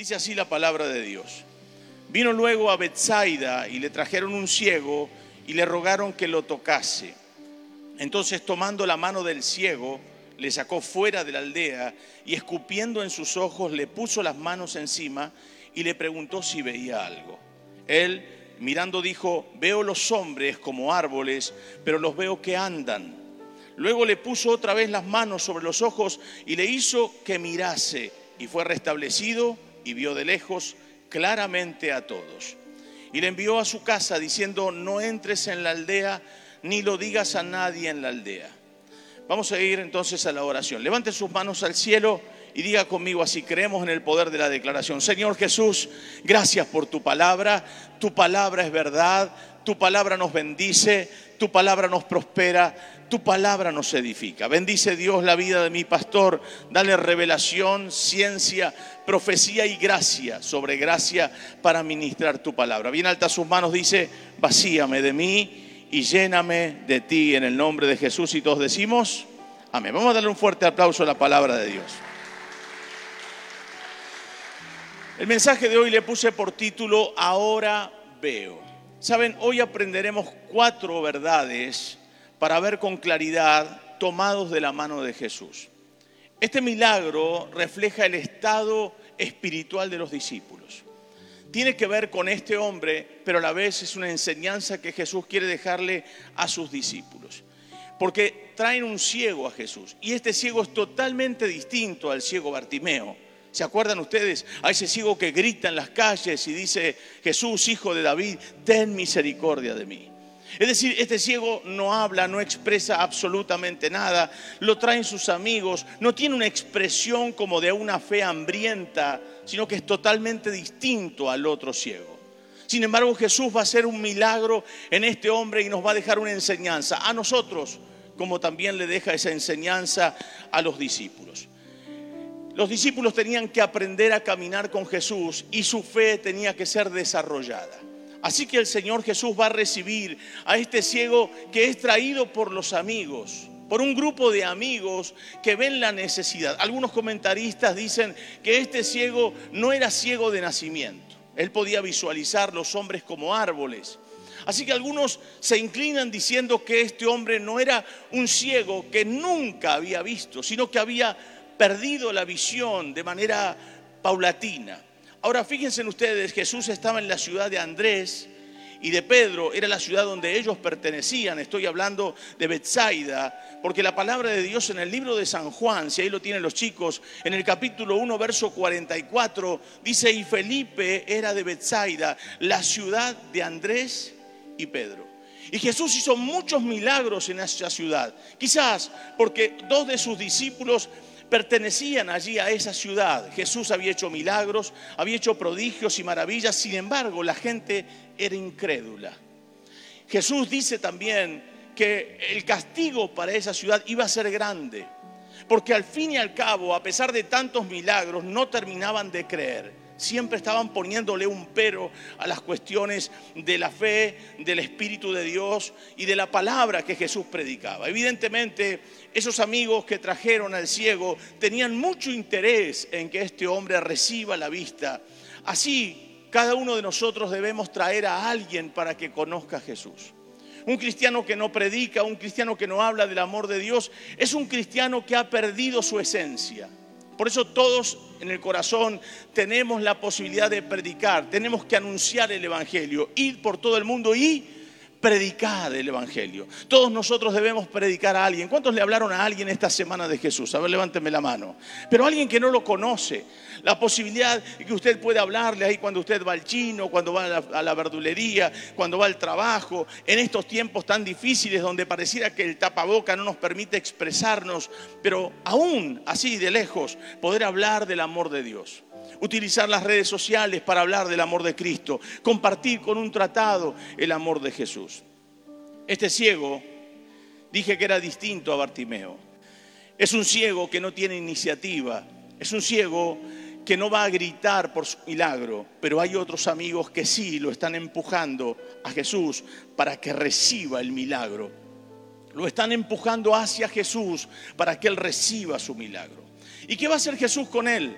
Dice así la palabra de Dios. Vino luego a Bethsaida y le trajeron un ciego y le rogaron que lo tocase. Entonces tomando la mano del ciego, le sacó fuera de la aldea y escupiendo en sus ojos le puso las manos encima y le preguntó si veía algo. Él, mirando, dijo, veo los hombres como árboles, pero los veo que andan. Luego le puso otra vez las manos sobre los ojos y le hizo que mirase y fue restablecido vio de lejos claramente a todos. Y le envió a su casa diciendo, no entres en la aldea ni lo digas a nadie en la aldea. Vamos a ir entonces a la oración. Levante sus manos al cielo y diga conmigo así, creemos en el poder de la declaración. Señor Jesús, gracias por tu palabra. Tu palabra es verdad, tu palabra nos bendice, tu palabra nos prospera, tu palabra nos edifica. Bendice Dios la vida de mi pastor, dale revelación, ciencia, profecía y gracia sobre gracia para ministrar tu palabra. Bien alta sus manos dice, vacíame de mí y lléname de ti en el nombre de Jesús y todos decimos, amén. Vamos a darle un fuerte aplauso a la palabra de Dios. El mensaje de hoy le puse por título Ahora veo. Saben, hoy aprenderemos cuatro verdades para ver con claridad tomados de la mano de Jesús. Este milagro refleja el estado espiritual de los discípulos. Tiene que ver con este hombre, pero a la vez es una enseñanza que Jesús quiere dejarle a sus discípulos. Porque traen un ciego a Jesús y este ciego es totalmente distinto al ciego Bartimeo ¿Se acuerdan ustedes a ese ciego que grita en las calles y dice, Jesús, hijo de David, ten misericordia de mí? Es decir, este ciego no habla, no expresa absolutamente nada, lo traen sus amigos, no tiene una expresión como de una fe hambrienta, sino que es totalmente distinto al otro ciego. Sin embargo, Jesús va a hacer un milagro en este hombre y nos va a dejar una enseñanza a nosotros, como también le deja esa enseñanza a los discípulos. Los discípulos tenían que aprender a caminar con Jesús y su fe tenía que ser desarrollada. Así que el Señor Jesús va a recibir a este ciego que es traído por los amigos, por un grupo de amigos que ven la necesidad. Algunos comentaristas dicen que este ciego no era ciego de nacimiento. Él podía visualizar los hombres como árboles. Así que algunos se inclinan diciendo que este hombre no era un ciego que nunca había visto, sino que había perdido la visión de manera paulatina. Ahora fíjense ustedes, Jesús estaba en la ciudad de Andrés y de Pedro, era la ciudad donde ellos pertenecían. Estoy hablando de Bethsaida, porque la palabra de Dios en el libro de San Juan, si ahí lo tienen los chicos, en el capítulo 1, verso 44, dice, y Felipe era de Bethsaida, la ciudad de Andrés y Pedro. Y Jesús hizo muchos milagros en esa ciudad, quizás porque dos de sus discípulos pertenecían allí a esa ciudad. Jesús había hecho milagros, había hecho prodigios y maravillas, sin embargo la gente era incrédula. Jesús dice también que el castigo para esa ciudad iba a ser grande, porque al fin y al cabo, a pesar de tantos milagros, no terminaban de creer siempre estaban poniéndole un pero a las cuestiones de la fe, del Espíritu de Dios y de la palabra que Jesús predicaba. Evidentemente, esos amigos que trajeron al ciego tenían mucho interés en que este hombre reciba la vista. Así, cada uno de nosotros debemos traer a alguien para que conozca a Jesús. Un cristiano que no predica, un cristiano que no habla del amor de Dios, es un cristiano que ha perdido su esencia. Por eso todos en el corazón tenemos la posibilidad de predicar, tenemos que anunciar el Evangelio, ir por todo el mundo y predicar el Evangelio. Todos nosotros debemos predicar a alguien. ¿Cuántos le hablaron a alguien esta semana de Jesús? A ver, levánteme la mano. Pero alguien que no lo conoce, la posibilidad que usted pueda hablarle ahí cuando usted va al chino, cuando va a la, verdulería, cuando va al trabajo, en estos tiempos tan difíciles donde pareciera que el tapaboca no nos permite expresarnos, pero aún así de lejos poder hablar del amor de Dios utilizar las redes sociales para hablar del amor de Cristo, compartir con un tratado el amor de Jesús. Este ciego, dije que era distinto a Bartimeo. Es un ciego que no tiene iniciativa, es un ciego que no va a gritar por su milagro, pero hay otros amigos que sí lo están empujando a Jesús para que reciba el milagro. Lo están empujando hacia Jesús para que él reciba su milagro. ¿Y qué va a hacer Jesús con él?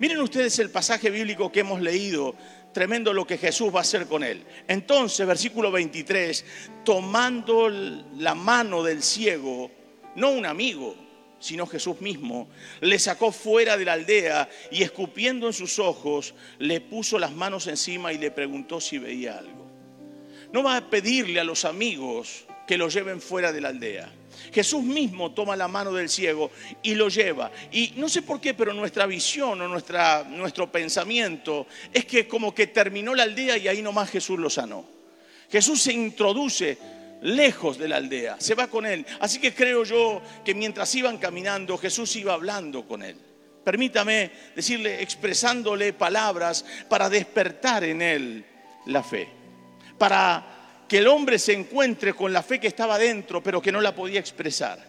Miren ustedes el pasaje bíblico que hemos leído, tremendo lo que Jesús va a hacer con él. Entonces, versículo 23, tomando la mano del ciego, no un amigo, sino Jesús mismo, le sacó fuera de la aldea y escupiendo en sus ojos, le puso las manos encima y le preguntó si veía algo. No va a pedirle a los amigos que lo lleven fuera de la aldea. Jesús mismo toma la mano del ciego y lo lleva. Y no sé por qué, pero nuestra visión o nuestra, nuestro pensamiento es que como que terminó la aldea y ahí nomás Jesús lo sanó. Jesús se introduce lejos de la aldea, se va con él. Así que creo yo que mientras iban caminando, Jesús iba hablando con él. Permítame decirle, expresándole palabras para despertar en él la fe, para que el hombre se encuentre con la fe que estaba dentro, pero que no la podía expresar.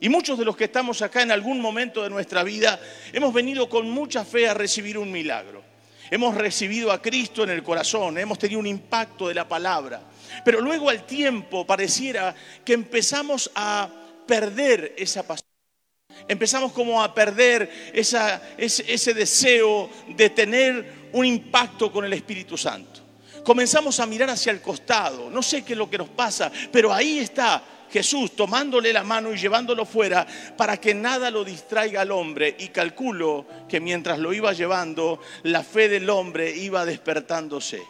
Y muchos de los que estamos acá en algún momento de nuestra vida hemos venido con mucha fe a recibir un milagro. Hemos recibido a Cristo en el corazón, hemos tenido un impacto de la palabra. Pero luego al tiempo pareciera que empezamos a perder esa pasión. Empezamos como a perder ese, ese deseo de tener un impacto con el Espíritu Santo comenzamos a mirar hacia el costado. No sé qué es lo que nos pasa, pero ahí está Jesús tomándole la mano y llevándolo fuera para que nada lo distraiga al hombre. Y calculo que mientras lo iba llevando, la fe del hombre iba despertándose.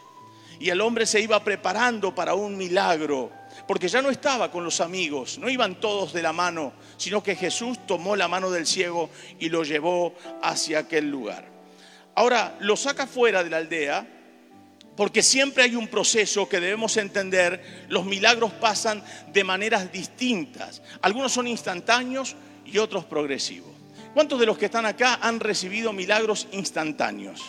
Y el hombre se iba preparando para un milagro, porque ya no estaba con los amigos, no iban todos de la mano, sino que Jesús tomó la mano del ciego y lo llevó hacia aquel lugar. Ahora lo saca fuera de la aldea porque siempre hay un proceso que debemos entender. Los milagros pasan de maneras distintas. Algunos son instantáneos y otros progresivos. ¿Cuántos de los que están acá han recibido milagros instantáneos?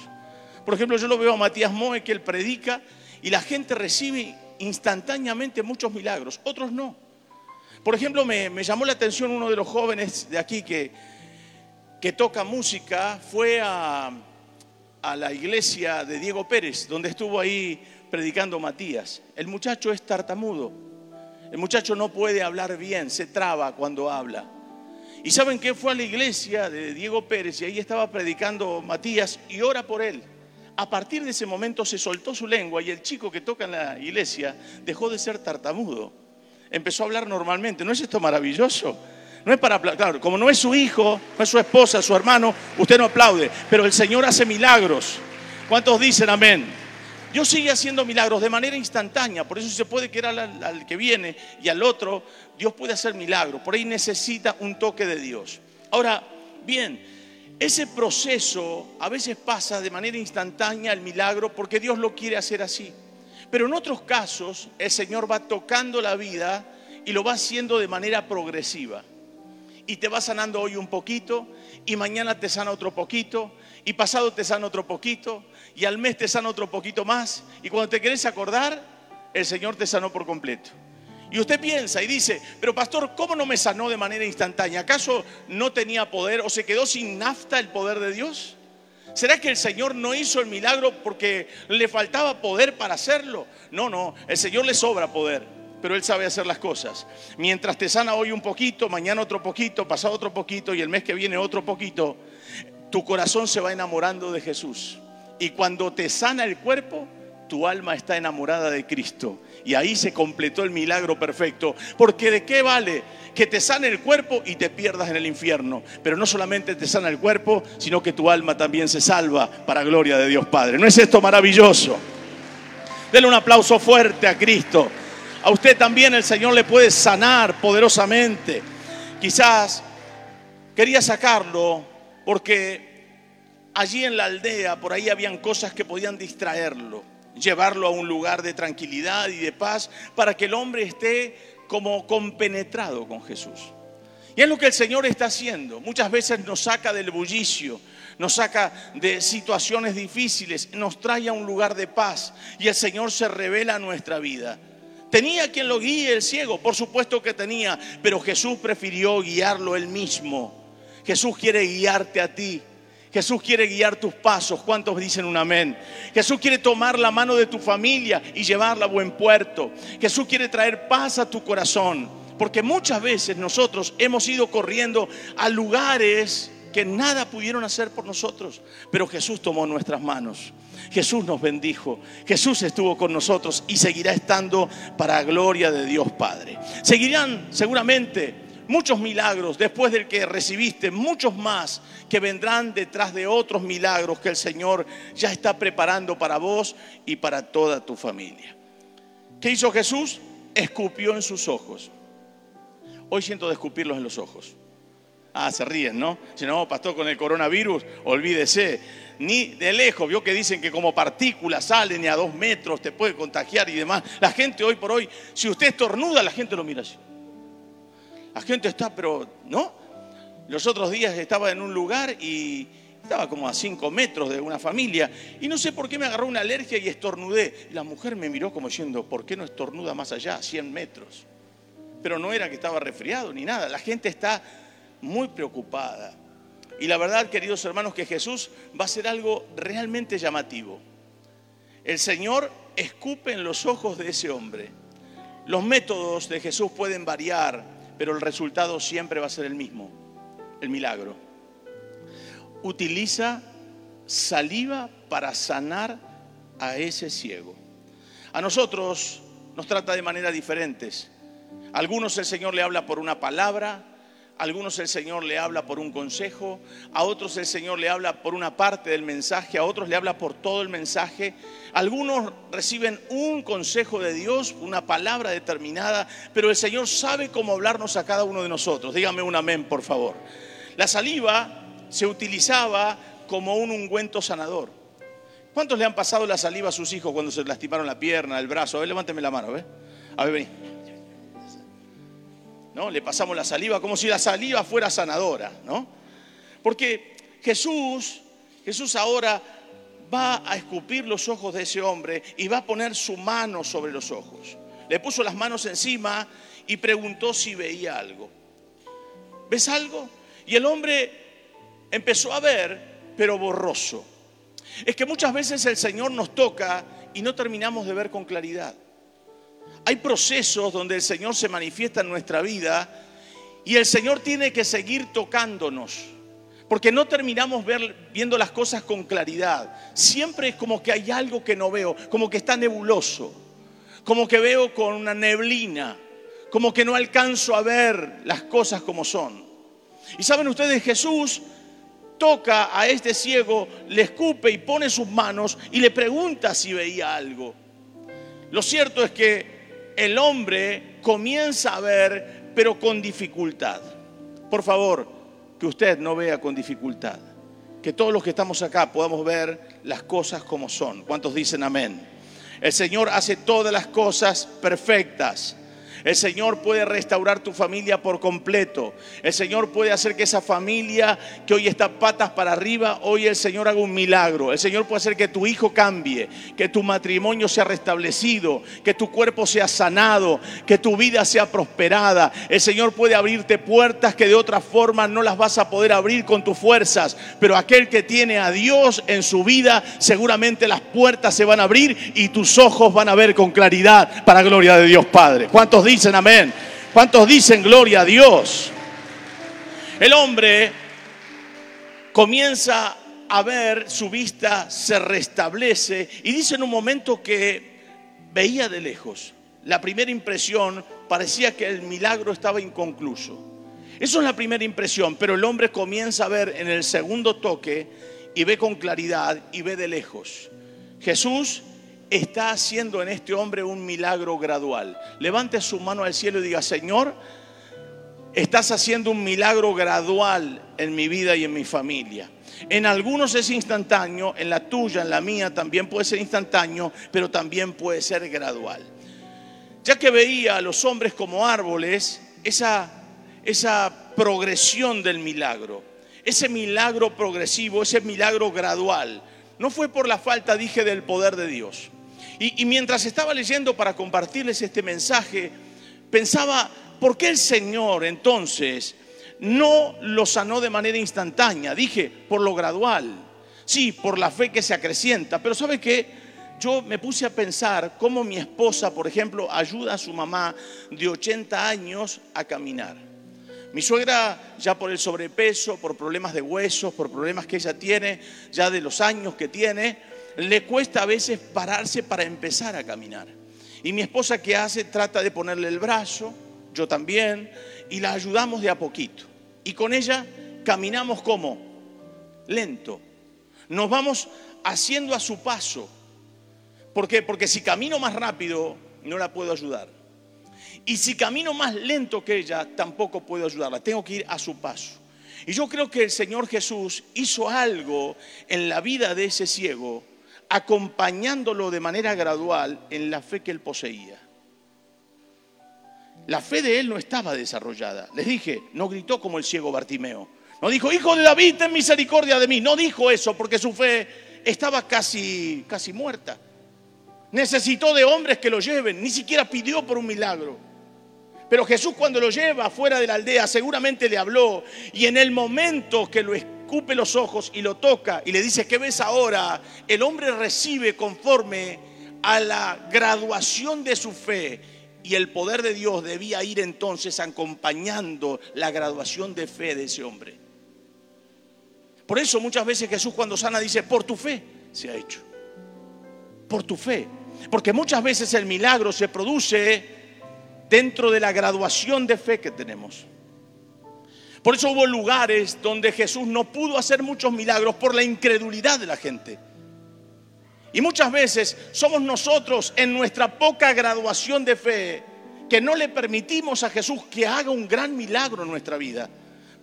Por ejemplo, yo lo veo a Matías Moe que él predica y la gente recibe instantáneamente muchos milagros, otros no. Por ejemplo, me, llamó la atención uno de los jóvenes de aquí que, que toca música, fue a, a la iglesia de Diego Pérez, donde estuvo ahí predicando Matías. El muchacho es tartamudo. El muchacho no puede hablar bien, se traba cuando habla. ¿Y saben qué? Fue a la iglesia de Diego Pérez y ahí estaba predicando Matías y ora por él. A partir de ese momento se soltó su lengua y el chico que toca en la iglesia dejó de ser tartamudo. Empezó a hablar normalmente. ¿No es esto maravilloso? No es para aplaudir. Claro, como no es su hijo, no es su esposa, su hermano, usted no aplaude. Pero el Señor hace milagros. ¿Cuántos dicen amén? Dios sigue haciendo milagros de manera instantánea. Por eso se puede querer al, al que viene y al otro. Dios puede hacer milagros. Por ahí necesita un toque de Dios. Ahora, bien, ese proceso a veces pasa de manera instantánea el milagro porque Dios lo quiere hacer así. Pero en otros casos el Señor va tocando la vida y lo va haciendo de manera progresiva y te va sanando hoy un poquito y mañana te sana otro poquito y pasado te sana otro poquito y al mes te sana otro poquito más y cuando te querés acordar, el Señor te sanó por completo. Y usted piensa y dice, pero pastor, ¿cómo no me sanó de manera instantánea? ¿Acaso no tenía poder o se quedó sin nafta el poder de Dios? ¿Será que el Señor no hizo el milagro porque le faltaba poder para hacerlo? No, no, el Señor le sobra poder pero Él sabe hacer las cosas. Mientras te sana hoy un poquito, mañana otro poquito, pasado otro poquito y el mes que viene otro poquito, tu corazón se va enamorando de Jesús. Y cuando te sana el cuerpo, tu alma está enamorada de Cristo. Y ahí se completó el milagro perfecto. Porque de qué vale que te sane el cuerpo y te pierdas en el infierno. Pero no solamente te sana el cuerpo, sino que tu alma también se salva para gloria de Dios Padre. ¿No es esto maravilloso? Denle un aplauso fuerte a Cristo. A usted también el Señor le puede sanar poderosamente. Quizás quería sacarlo porque allí en la aldea, por ahí habían cosas que podían distraerlo, llevarlo a un lugar de tranquilidad y de paz para que el hombre esté como compenetrado con Jesús. Y es lo que el Señor está haciendo. Muchas veces nos saca del bullicio, nos saca de situaciones difíciles, nos trae a un lugar de paz y el Señor se revela a nuestra vida. ¿Tenía quien lo guíe el ciego? Por supuesto que tenía, pero Jesús prefirió guiarlo él mismo. Jesús quiere guiarte a ti. Jesús quiere guiar tus pasos. ¿Cuántos dicen un amén? Jesús quiere tomar la mano de tu familia y llevarla a buen puerto. Jesús quiere traer paz a tu corazón. Porque muchas veces nosotros hemos ido corriendo a lugares que nada pudieron hacer por nosotros, pero Jesús tomó nuestras manos. Jesús nos bendijo, Jesús estuvo con nosotros y seguirá estando para gloria de Dios Padre. Seguirán seguramente muchos milagros después del que recibiste, muchos más que vendrán detrás de otros milagros que el Señor ya está preparando para vos y para toda tu familia. ¿Qué hizo Jesús? Escupió en sus ojos. Hoy siento de escupirlos en los ojos. Ah, se ríen, ¿no? Si no, pastor, con el coronavirus, olvídese. Ni de lejos, vio que dicen que como partículas salen y a dos metros te puede contagiar y demás. La gente hoy por hoy, si usted estornuda, la gente lo mira así. La gente está, pero, ¿no? Los otros días estaba en un lugar y estaba como a cinco metros de una familia y no sé por qué me agarró una alergia y estornudé. la mujer me miró como diciendo, ¿por qué no estornuda más allá, a 100 metros? Pero no era que estaba resfriado ni nada. La gente está muy preocupada. Y la verdad, queridos hermanos, que Jesús va a hacer algo realmente llamativo. El Señor escupe en los ojos de ese hombre. Los métodos de Jesús pueden variar, pero el resultado siempre va a ser el mismo, el milagro. Utiliza saliva para sanar a ese ciego. A nosotros nos trata de manera diferentes. Algunos el Señor le habla por una palabra, algunos el Señor le habla por un consejo, a otros el Señor le habla por una parte del mensaje, a otros le habla por todo el mensaje. Algunos reciben un consejo de Dios, una palabra determinada, pero el Señor sabe cómo hablarnos a cada uno de nosotros. Dígame un amén, por favor. La saliva se utilizaba como un ungüento sanador. ¿Cuántos le han pasado la saliva a sus hijos cuando se lastimaron la pierna, el brazo? A ver, levánteme la mano, ¿ves? A ver, vení. ¿No? Le pasamos la saliva como si la saliva fuera sanadora, ¿no? Porque Jesús, Jesús ahora va a escupir los ojos de ese hombre y va a poner su mano sobre los ojos. Le puso las manos encima y preguntó si veía algo. ¿Ves algo? Y el hombre empezó a ver, pero borroso. Es que muchas veces el Señor nos toca y no terminamos de ver con claridad. Hay procesos donde el Señor se manifiesta en nuestra vida y el Señor tiene que seguir tocándonos. Porque no terminamos viendo las cosas con claridad. Siempre es como que hay algo que no veo, como que está nebuloso, como que veo con una neblina, como que no alcanzo a ver las cosas como son. Y saben ustedes, Jesús toca a este ciego, le escupe y pone sus manos y le pregunta si veía algo. Lo cierto es que el hombre comienza a ver, pero con dificultad. Por favor, que usted no vea con dificultad. Que todos los que estamos acá podamos ver las cosas como son. ¿Cuántos dicen amén? El Señor hace todas las cosas perfectas. El Señor puede restaurar tu familia por completo. El Señor puede hacer que esa familia que hoy está patas para arriba, hoy el Señor haga un milagro. El Señor puede hacer que tu hijo cambie, que tu matrimonio sea restablecido, que tu cuerpo sea sanado, que tu vida sea prosperada. El Señor puede abrirte puertas que de otra forma no las vas a poder abrir con tus fuerzas. Pero aquel que tiene a Dios en su vida, seguramente las puertas se van a abrir y tus ojos van a ver con claridad para gloria de Dios Padre. ¿Cuántos dicen? Dicen amén? ¿Cuántos dicen gloria a Dios? El hombre comienza a ver, su vista se restablece y dice en un momento que veía de lejos. La primera impresión parecía que el milagro estaba inconcluso. Eso es la primera impresión, pero el hombre comienza a ver en el segundo toque y ve con claridad y ve de lejos. Jesús está haciendo en este hombre un milagro gradual. Levante su mano al cielo y diga, Señor, estás haciendo un milagro gradual en mi vida y en mi familia. En algunos es instantáneo, en la tuya, en la mía también puede ser instantáneo, pero también puede ser gradual. Ya que veía a los hombres como árboles, esa, esa progresión del milagro, ese milagro progresivo, ese milagro gradual, no fue por la falta, dije, del poder de Dios. Y, mientras estaba leyendo para compartirles este mensaje, pensaba, ¿por qué el Señor entonces no lo sanó de manera instantánea? Dije, por lo gradual. Sí, por la fe que se acrecienta. Pero ¿sabe qué? Yo me puse a pensar cómo mi esposa, por ejemplo, ayuda a su mamá de 80 años a caminar. Mi suegra ya por el sobrepeso, por problemas de huesos, por problemas que ella tiene, ya de los años que tiene, le cuesta a veces pararse para empezar a caminar. Y mi esposa que hace trata de ponerle el brazo, yo también, y la ayudamos de a poquito. Y con ella caminamos como lento. Nos vamos haciendo a su paso. ¿Por qué? Porque si camino más rápido, no la puedo ayudar. Y si camino más lento que ella, tampoco puedo ayudarla. Tengo que ir a su paso. Y yo creo que el Señor Jesús hizo algo en la vida de ese ciego, acompañándolo de manera gradual en la fe que él poseía. La fe de él no estaba desarrollada. Les dije, no gritó como el ciego Bartimeo. No dijo, hijo de David, ten misericordia de mí. No dijo eso porque su fe estaba casi, casi muerta. Necesitó de hombres que lo lleven. Ni siquiera pidió por un milagro. Pero Jesús cuando lo lleva fuera de la aldea seguramente le habló. Y en el momento que lo escupe los ojos y lo toca y le dice, ¿qué ves ahora? El hombre recibe conforme a la graduación de su fe y el poder de Dios debía ir entonces acompañando la graduación de fe de ese hombre. Por eso muchas veces Jesús cuando sana dice, por tu fe se ha hecho. Por tu fe. Porque muchas veces el milagro se produce dentro de la graduación de fe que tenemos. Por eso hubo lugares donde Jesús no pudo hacer muchos milagros por la incredulidad de la gente. Y muchas veces somos nosotros en nuestra poca graduación de fe que no le permitimos a Jesús que haga un gran milagro en nuestra vida.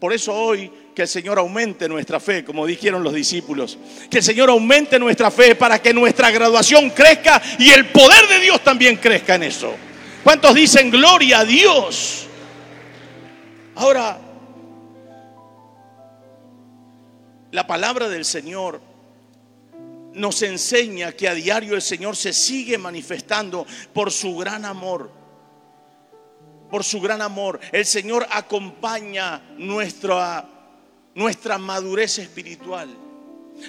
Por eso hoy que el Señor aumente nuestra fe, como dijeron los discípulos. Que el Señor aumente nuestra fe para que nuestra graduación crezca y el poder de Dios también crezca en eso. ¿Cuántos dicen gloria a Dios? Ahora, la palabra del Señor nos enseña que a diario el Señor se sigue manifestando por su gran amor. Por su gran amor. El Señor acompaña nuestra, nuestra madurez espiritual.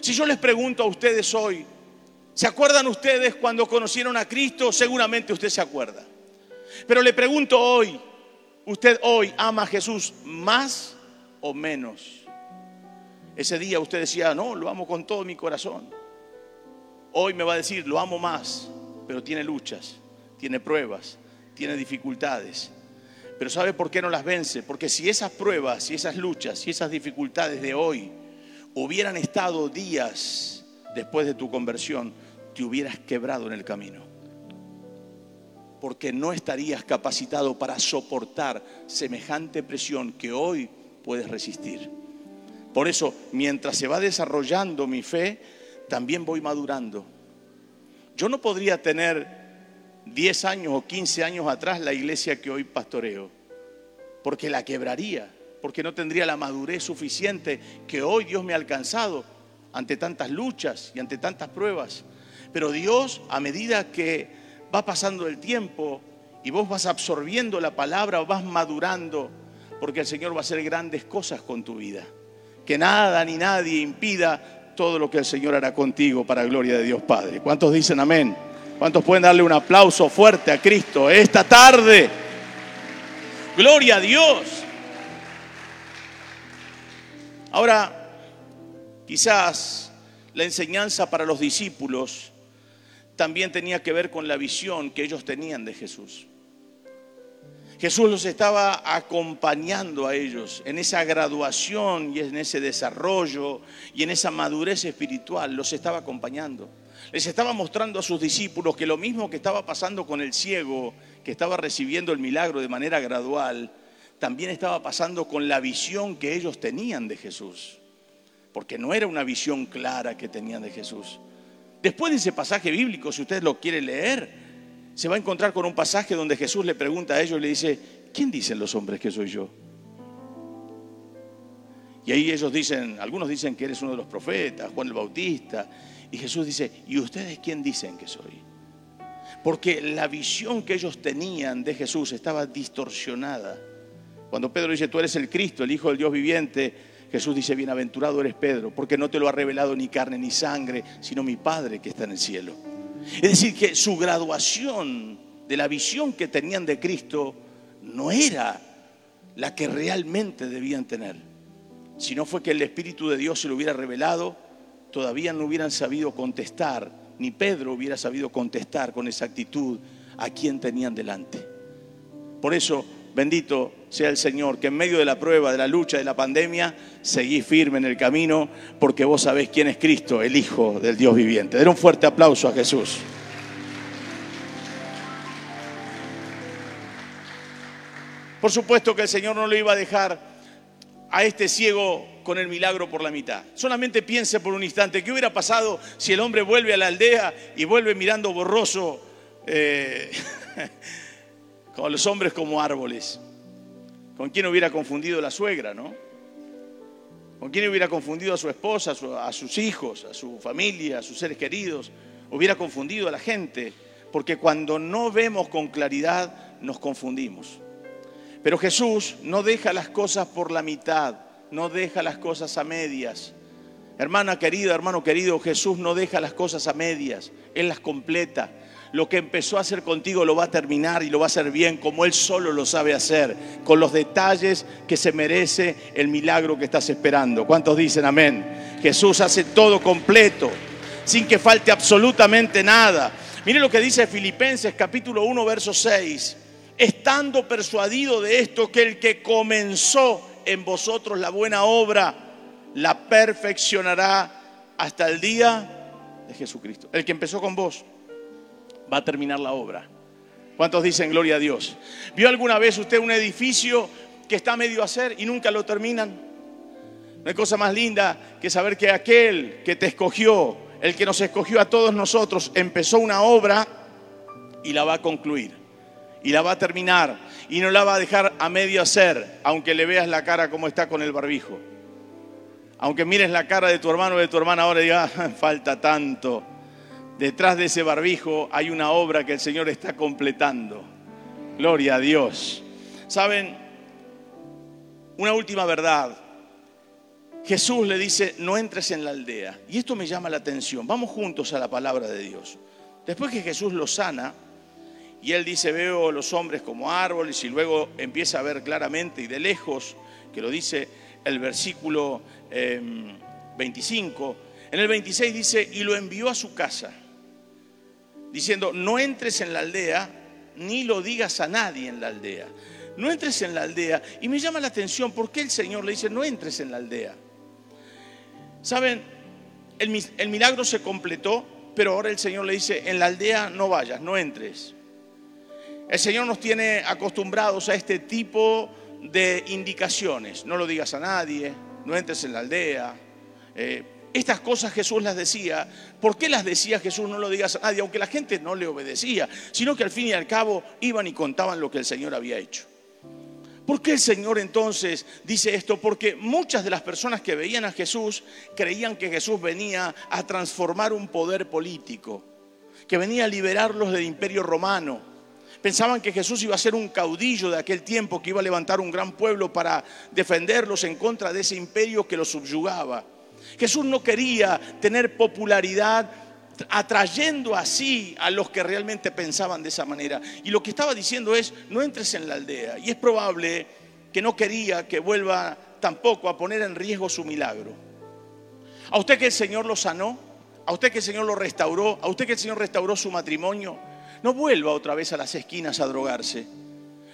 Si yo les pregunto a ustedes hoy, ¿se acuerdan ustedes cuando conocieron a Cristo? Seguramente usted se acuerda. Pero le pregunto hoy, ¿usted hoy ama a Jesús más o menos? Ese día usted decía, no, lo amo con todo mi corazón. Hoy me va a decir, lo amo más, pero tiene luchas, tiene pruebas, tiene dificultades. Pero ¿sabe por qué no las vence? Porque si esas pruebas, si esas luchas, si esas dificultades de hoy hubieran estado días después de tu conversión, te hubieras quebrado en el camino. Porque no estarías capacitado para soportar semejante presión que hoy puedes resistir. Por eso, mientras se va desarrollando mi fe, también voy madurando. Yo no podría tener 10 años o 15 años atrás la iglesia que hoy pastoreo, porque la quebraría, porque no tendría la madurez suficiente que hoy Dios me ha alcanzado ante tantas luchas y ante tantas pruebas. Pero Dios, a medida que va pasando el tiempo y vos vas absorbiendo la palabra, vas madurando, porque el Señor va a hacer grandes cosas con tu vida. Que nada ni nadie impida todo lo que el Señor hará contigo para gloria de Dios Padre. ¿Cuántos dicen amén? ¿Cuántos pueden darle un aplauso fuerte a Cristo esta tarde? Gloria a Dios. Ahora, quizás la enseñanza para los discípulos también tenía que ver con la visión que ellos tenían de Jesús. Jesús los estaba acompañando a ellos en esa graduación y en ese desarrollo y en esa madurez espiritual, los estaba acompañando. Les estaba mostrando a sus discípulos que lo mismo que estaba pasando con el ciego, que estaba recibiendo el milagro de manera gradual, también estaba pasando con la visión que ellos tenían de Jesús. Porque no era una visión clara que tenían de Jesús. Después de ese pasaje bíblico, si usted lo quiere leer, se va a encontrar con un pasaje donde Jesús le pregunta a ellos, le dice, ¿quién dicen los hombres que soy yo? Y ahí ellos dicen, algunos dicen que eres uno de los profetas, Juan el Bautista, y Jesús dice, ¿y ustedes quién dicen que soy? Porque la visión que ellos tenían de Jesús estaba distorsionada. Cuando Pedro dice, tú eres el Cristo, el Hijo del Dios viviente, Jesús dice, bienaventurado eres Pedro, porque no te lo ha revelado ni carne ni sangre, sino mi Padre que está en el cielo. Es decir, que su graduación de la visión que tenían de Cristo no era la que realmente debían tener. Si no fue que el Espíritu de Dios se lo hubiera revelado, todavía no hubieran sabido contestar, ni Pedro hubiera sabido contestar con exactitud a quien tenían delante. Por eso, bendito sea el Señor, que en medio de la prueba, de la lucha, de la pandemia, seguí firme en el camino, porque vos sabés quién es Cristo, el Hijo del Dios viviente. Den un fuerte aplauso a Jesús. Por supuesto que el Señor no lo iba a dejar a este ciego con el milagro por la mitad. Solamente piense por un instante, ¿qué hubiera pasado si el hombre vuelve a la aldea y vuelve mirando borroso eh, con los hombres como árboles? ¿Con quién hubiera confundido la suegra, no? ¿Con quién hubiera confundido a su esposa, a sus hijos, a su familia, a sus seres queridos? Hubiera confundido a la gente, porque cuando no vemos con claridad nos confundimos. Pero Jesús no deja las cosas por la mitad, no deja las cosas a medias. Hermana querida, hermano querido, Jesús no deja las cosas a medias, Él las completa. Lo que empezó a hacer contigo lo va a terminar y lo va a hacer bien como Él solo lo sabe hacer, con los detalles que se merece el milagro que estás esperando. ¿Cuántos dicen amén? Jesús hace todo completo, sin que falte absolutamente nada. Mire lo que dice Filipenses capítulo 1, verso 6 estando persuadido de esto, que el que comenzó en vosotros la buena obra, la perfeccionará hasta el día de Jesucristo. El que empezó con vos va a terminar la obra. ¿Cuántos dicen gloria a Dios? ¿Vio alguna vez usted un edificio que está medio hacer y nunca lo terminan? No hay cosa más linda que saber que aquel que te escogió, el que nos escogió a todos nosotros, empezó una obra y la va a concluir y la va a terminar y no la va a dejar a medio hacer, aunque le veas la cara como está con el barbijo. Aunque mires la cara de tu hermano o de tu hermana ahora y digas, ah, falta tanto. Detrás de ese barbijo hay una obra que el Señor está completando. Gloria a Dios. Saben, una última verdad. Jesús le dice, no entres en la aldea. Y esto me llama la atención. Vamos juntos a la palabra de Dios. Después que Jesús lo sana, y él dice, veo los hombres como árboles y luego empieza a ver claramente y de lejos, que lo dice el versículo 25. Em, en el 26 dice, y lo envió a su casa, diciendo, no entres en la aldea, ni lo digas a nadie en la aldea. No entres en la aldea. Y me llama la atención, ¿por qué el Señor le dice, no entres en la aldea? Saben, el, el milagro se completó, pero ahora el Señor le dice, en la aldea no vayas, no entres. El Señor nos tiene acostumbrados a este tipo de indicaciones. No lo digas a nadie, no entres en la aldea. Eh, estas cosas Jesús las decía. ¿Por qué las decía Jesús? No lo digas a nadie, aunque la gente no le obedecía, sino que al fin y al cabo iban y contaban lo que el Señor había hecho. ¿Por qué el Señor entonces dice esto? Porque muchas de las personas que veían a Jesús creían que Jesús venía a transformar un poder político, que venía a liberarlos del imperio romano Pensaban que Jesús iba a ser un caudillo de aquel tiempo, que iba a levantar un gran pueblo para defenderlos en contra de ese imperio que los subyugaba. Jesús no quería tener popularidad atrayendo así a los que realmente pensaban de esa manera. Y lo que estaba diciendo es, no entres en la aldea. Y es probable que no quería que vuelva tampoco a poner en riesgo su milagro. A usted que el Señor lo sanó, a usted que el Señor lo restauró, a usted que el Señor restauró su matrimonio, no vuelva otra vez a las esquinas a drogarse.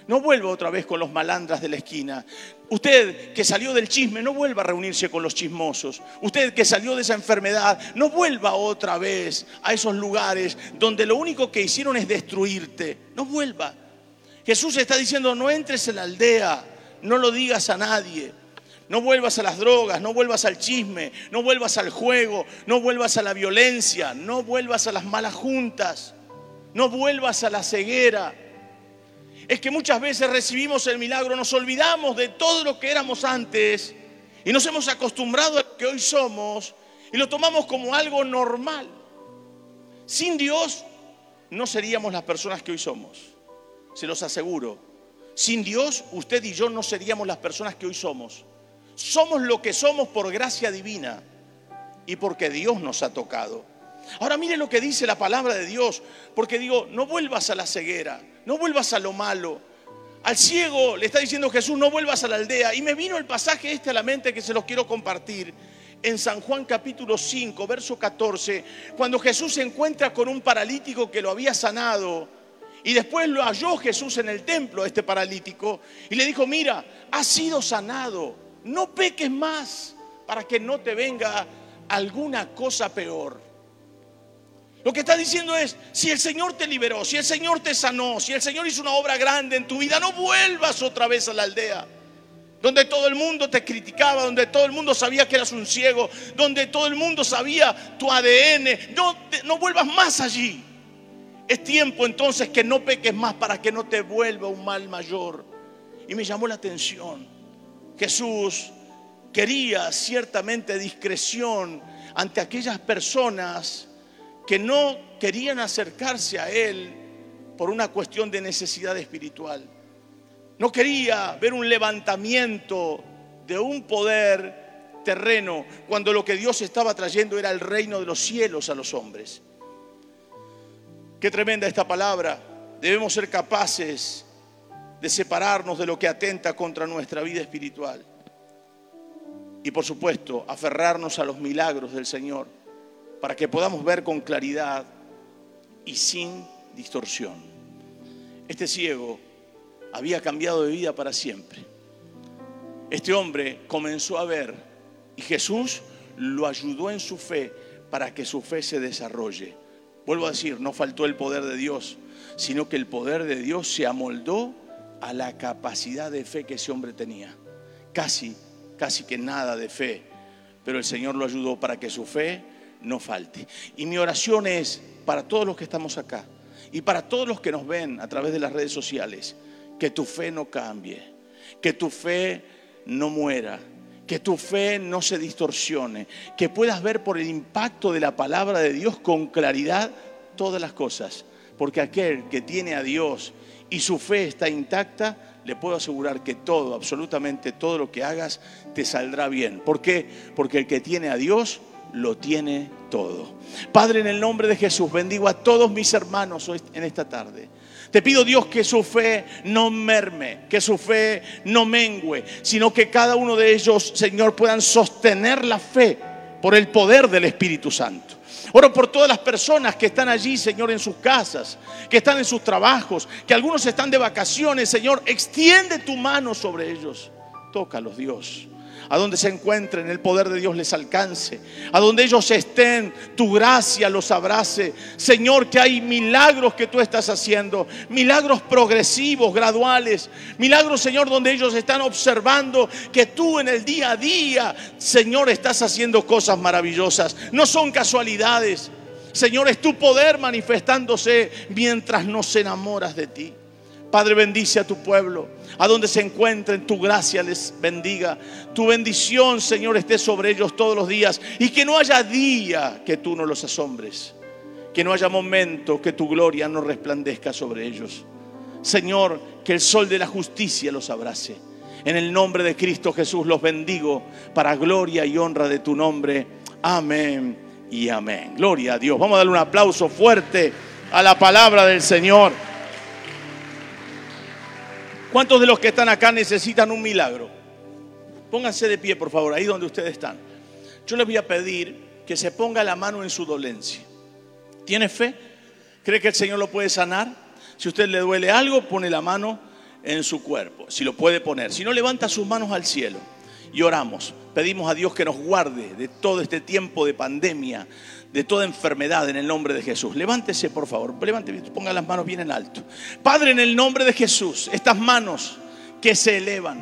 No vuelva otra vez con los malandras de la esquina. Usted que salió del chisme, no vuelva a reunirse con los chismosos. Usted que salió de esa enfermedad, no vuelva otra vez a esos lugares donde lo único que hicieron es destruirte. No vuelva. Jesús está diciendo, no entres en la aldea, no lo digas a nadie. No vuelvas a las drogas, no vuelvas al chisme, no vuelvas al juego, no vuelvas a la violencia, no vuelvas a las malas juntas. No vuelvas a la ceguera. Es que muchas veces recibimos el milagro, nos olvidamos de todo lo que éramos antes y nos hemos acostumbrado a lo que hoy somos y lo tomamos como algo normal. Sin Dios no seríamos las personas que hoy somos, se los aseguro. Sin Dios usted y yo no seríamos las personas que hoy somos. Somos lo que somos por gracia divina y porque Dios nos ha tocado. Ahora mire lo que dice la palabra de Dios, porque digo, no vuelvas a la ceguera, no vuelvas a lo malo. Al ciego le está diciendo Jesús, no vuelvas a la aldea. Y me vino el pasaje este a la mente que se los quiero compartir. En San Juan capítulo 5, verso 14, cuando Jesús se encuentra con un paralítico que lo había sanado. Y después lo halló Jesús en el templo, este paralítico, y le dijo, mira, has sido sanado, no peques más para que no te venga alguna cosa peor. Lo que está diciendo es, si el Señor te liberó, si el Señor te sanó, si el Señor hizo una obra grande en tu vida, no vuelvas otra vez a la aldea. Donde todo el mundo te criticaba, donde todo el mundo sabía que eras un ciego, donde todo el mundo sabía tu ADN. No, no vuelvas más allí. Es tiempo entonces que no peques más para que no te vuelva un mal mayor. Y me llamó la atención. Jesús quería ciertamente discreción ante aquellas personas que no querían acercarse a Él por una cuestión de necesidad espiritual. No quería ver un levantamiento de un poder terreno cuando lo que Dios estaba trayendo era el reino de los cielos a los hombres. Qué tremenda esta palabra. Debemos ser capaces de separarnos de lo que atenta contra nuestra vida espiritual. Y por supuesto, aferrarnos a los milagros del Señor para que podamos ver con claridad y sin distorsión. Este ciego había cambiado de vida para siempre. Este hombre comenzó a ver y Jesús lo ayudó en su fe para que su fe se desarrolle. Vuelvo a decir, no faltó el poder de Dios, sino que el poder de Dios se amoldó a la capacidad de fe que ese hombre tenía. Casi, casi que nada de fe, pero el Señor lo ayudó para que su fe no falte. Y mi oración es para todos los que estamos acá y para todos los que nos ven a través de las redes sociales, que tu fe no cambie, que tu fe no muera, que tu fe no se distorsione, que puedas ver por el impacto de la palabra de Dios con claridad todas las cosas. Porque aquel que tiene a Dios y su fe está intacta, le puedo asegurar que todo, absolutamente todo lo que hagas, te saldrá bien. ¿Por qué? Porque el que tiene a Dios lo tiene todo. Padre, en el nombre de Jesús, bendigo a todos mis hermanos hoy, en esta tarde. Te pido Dios que su fe no merme, que su fe no mengue, sino que cada uno de ellos, Señor, puedan sostener la fe por el poder del Espíritu Santo. Oro por todas las personas que están allí, Señor, en sus casas, que están en sus trabajos, que algunos están de vacaciones, Señor, extiende tu mano sobre ellos. Tócalos, Dios a donde se encuentren, el poder de Dios les alcance. A donde ellos estén, tu gracia los abrace. Señor, que hay milagros que tú estás haciendo, milagros progresivos, graduales. Milagros, Señor, donde ellos están observando que tú en el día a día, Señor, estás haciendo cosas maravillosas. No son casualidades. Señor, es tu poder manifestándose mientras nos enamoras de ti. Padre, bendice a tu pueblo. A donde se encuentren, tu gracia les bendiga. Tu bendición, Señor, esté sobre ellos todos los días. Y que no haya día que tú no los asombres. Que no haya momento que tu gloria no resplandezca sobre ellos. Señor, que el sol de la justicia los abrace. En el nombre de Cristo Jesús los bendigo para gloria y honra de tu nombre. Amén y amén. Gloria a Dios. Vamos a darle un aplauso fuerte a la palabra del Señor. ¿Cuántos de los que están acá necesitan un milagro? Pónganse de pie, por favor, ahí donde ustedes están. Yo les voy a pedir que se ponga la mano en su dolencia. ¿Tiene fe? ¿Cree que el Señor lo puede sanar? Si usted le duele algo, pone la mano en su cuerpo, si lo puede poner. Si no, levanta sus manos al cielo y oramos. Pedimos a Dios que nos guarde de todo este tiempo de pandemia, de toda enfermedad en el nombre de Jesús. Levántese, por favor. Levántese, ponga las manos bien en alto. Padre, en el nombre de Jesús, estas manos que se elevan,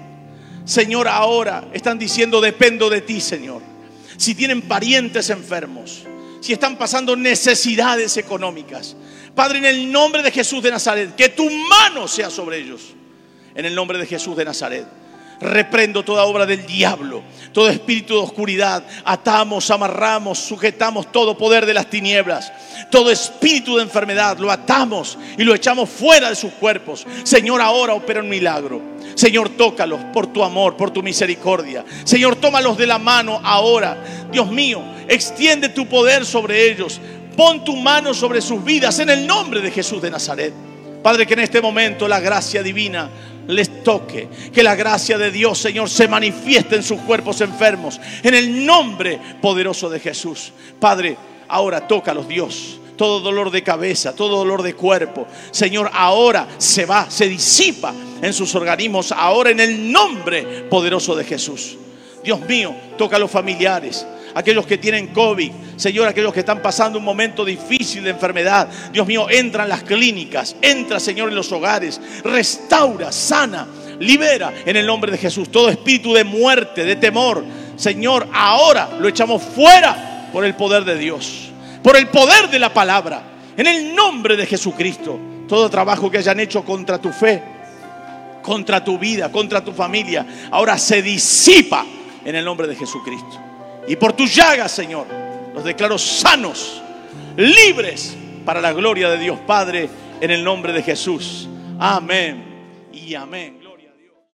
Señor, ahora están diciendo, dependo de ti, Señor. Si tienen parientes enfermos, si están pasando necesidades económicas, Padre, en el nombre de Jesús de Nazaret, que tu mano sea sobre ellos. En el nombre de Jesús de Nazaret. Reprendo toda obra del diablo, todo espíritu de oscuridad. Atamos, amarramos, sujetamos todo poder de las tinieblas. Todo espíritu de enfermedad lo atamos y lo echamos fuera de sus cuerpos. Señor, ahora opera un milagro. Señor, tócalos por tu amor, por tu misericordia. Señor, tómalos de la mano ahora. Dios mío, extiende tu poder sobre ellos. Pon tu mano sobre sus vidas en el nombre de Jesús de Nazaret. Padre, que en este momento la gracia divina les toque. Que la gracia de Dios, Señor, se manifieste en sus cuerpos enfermos. En el nombre poderoso de Jesús. Padre, ahora tócalos, Dios. Todo dolor de cabeza, todo dolor de cuerpo. Señor, ahora se va, se disipa en sus organismos. Ahora en el nombre poderoso de Jesús. Dios mío, toca a los familiares aquellos que tienen COVID, Señor, aquellos que están pasando un momento difícil de enfermedad. Dios mío, entra en las clínicas, entra, Señor, en los hogares, restaura, sana, libera en el nombre de Jesús todo espíritu de muerte, de temor. Señor, ahora lo echamos fuera por el poder de Dios, por el poder de la palabra, en el nombre de Jesucristo. Todo trabajo que hayan hecho contra tu fe, contra tu vida, contra tu familia, ahora se disipa en el nombre de Jesucristo. Y por tus llagas, Señor, los declaro sanos, libres para la gloria de Dios Padre, en el nombre de Jesús. Amén y amén.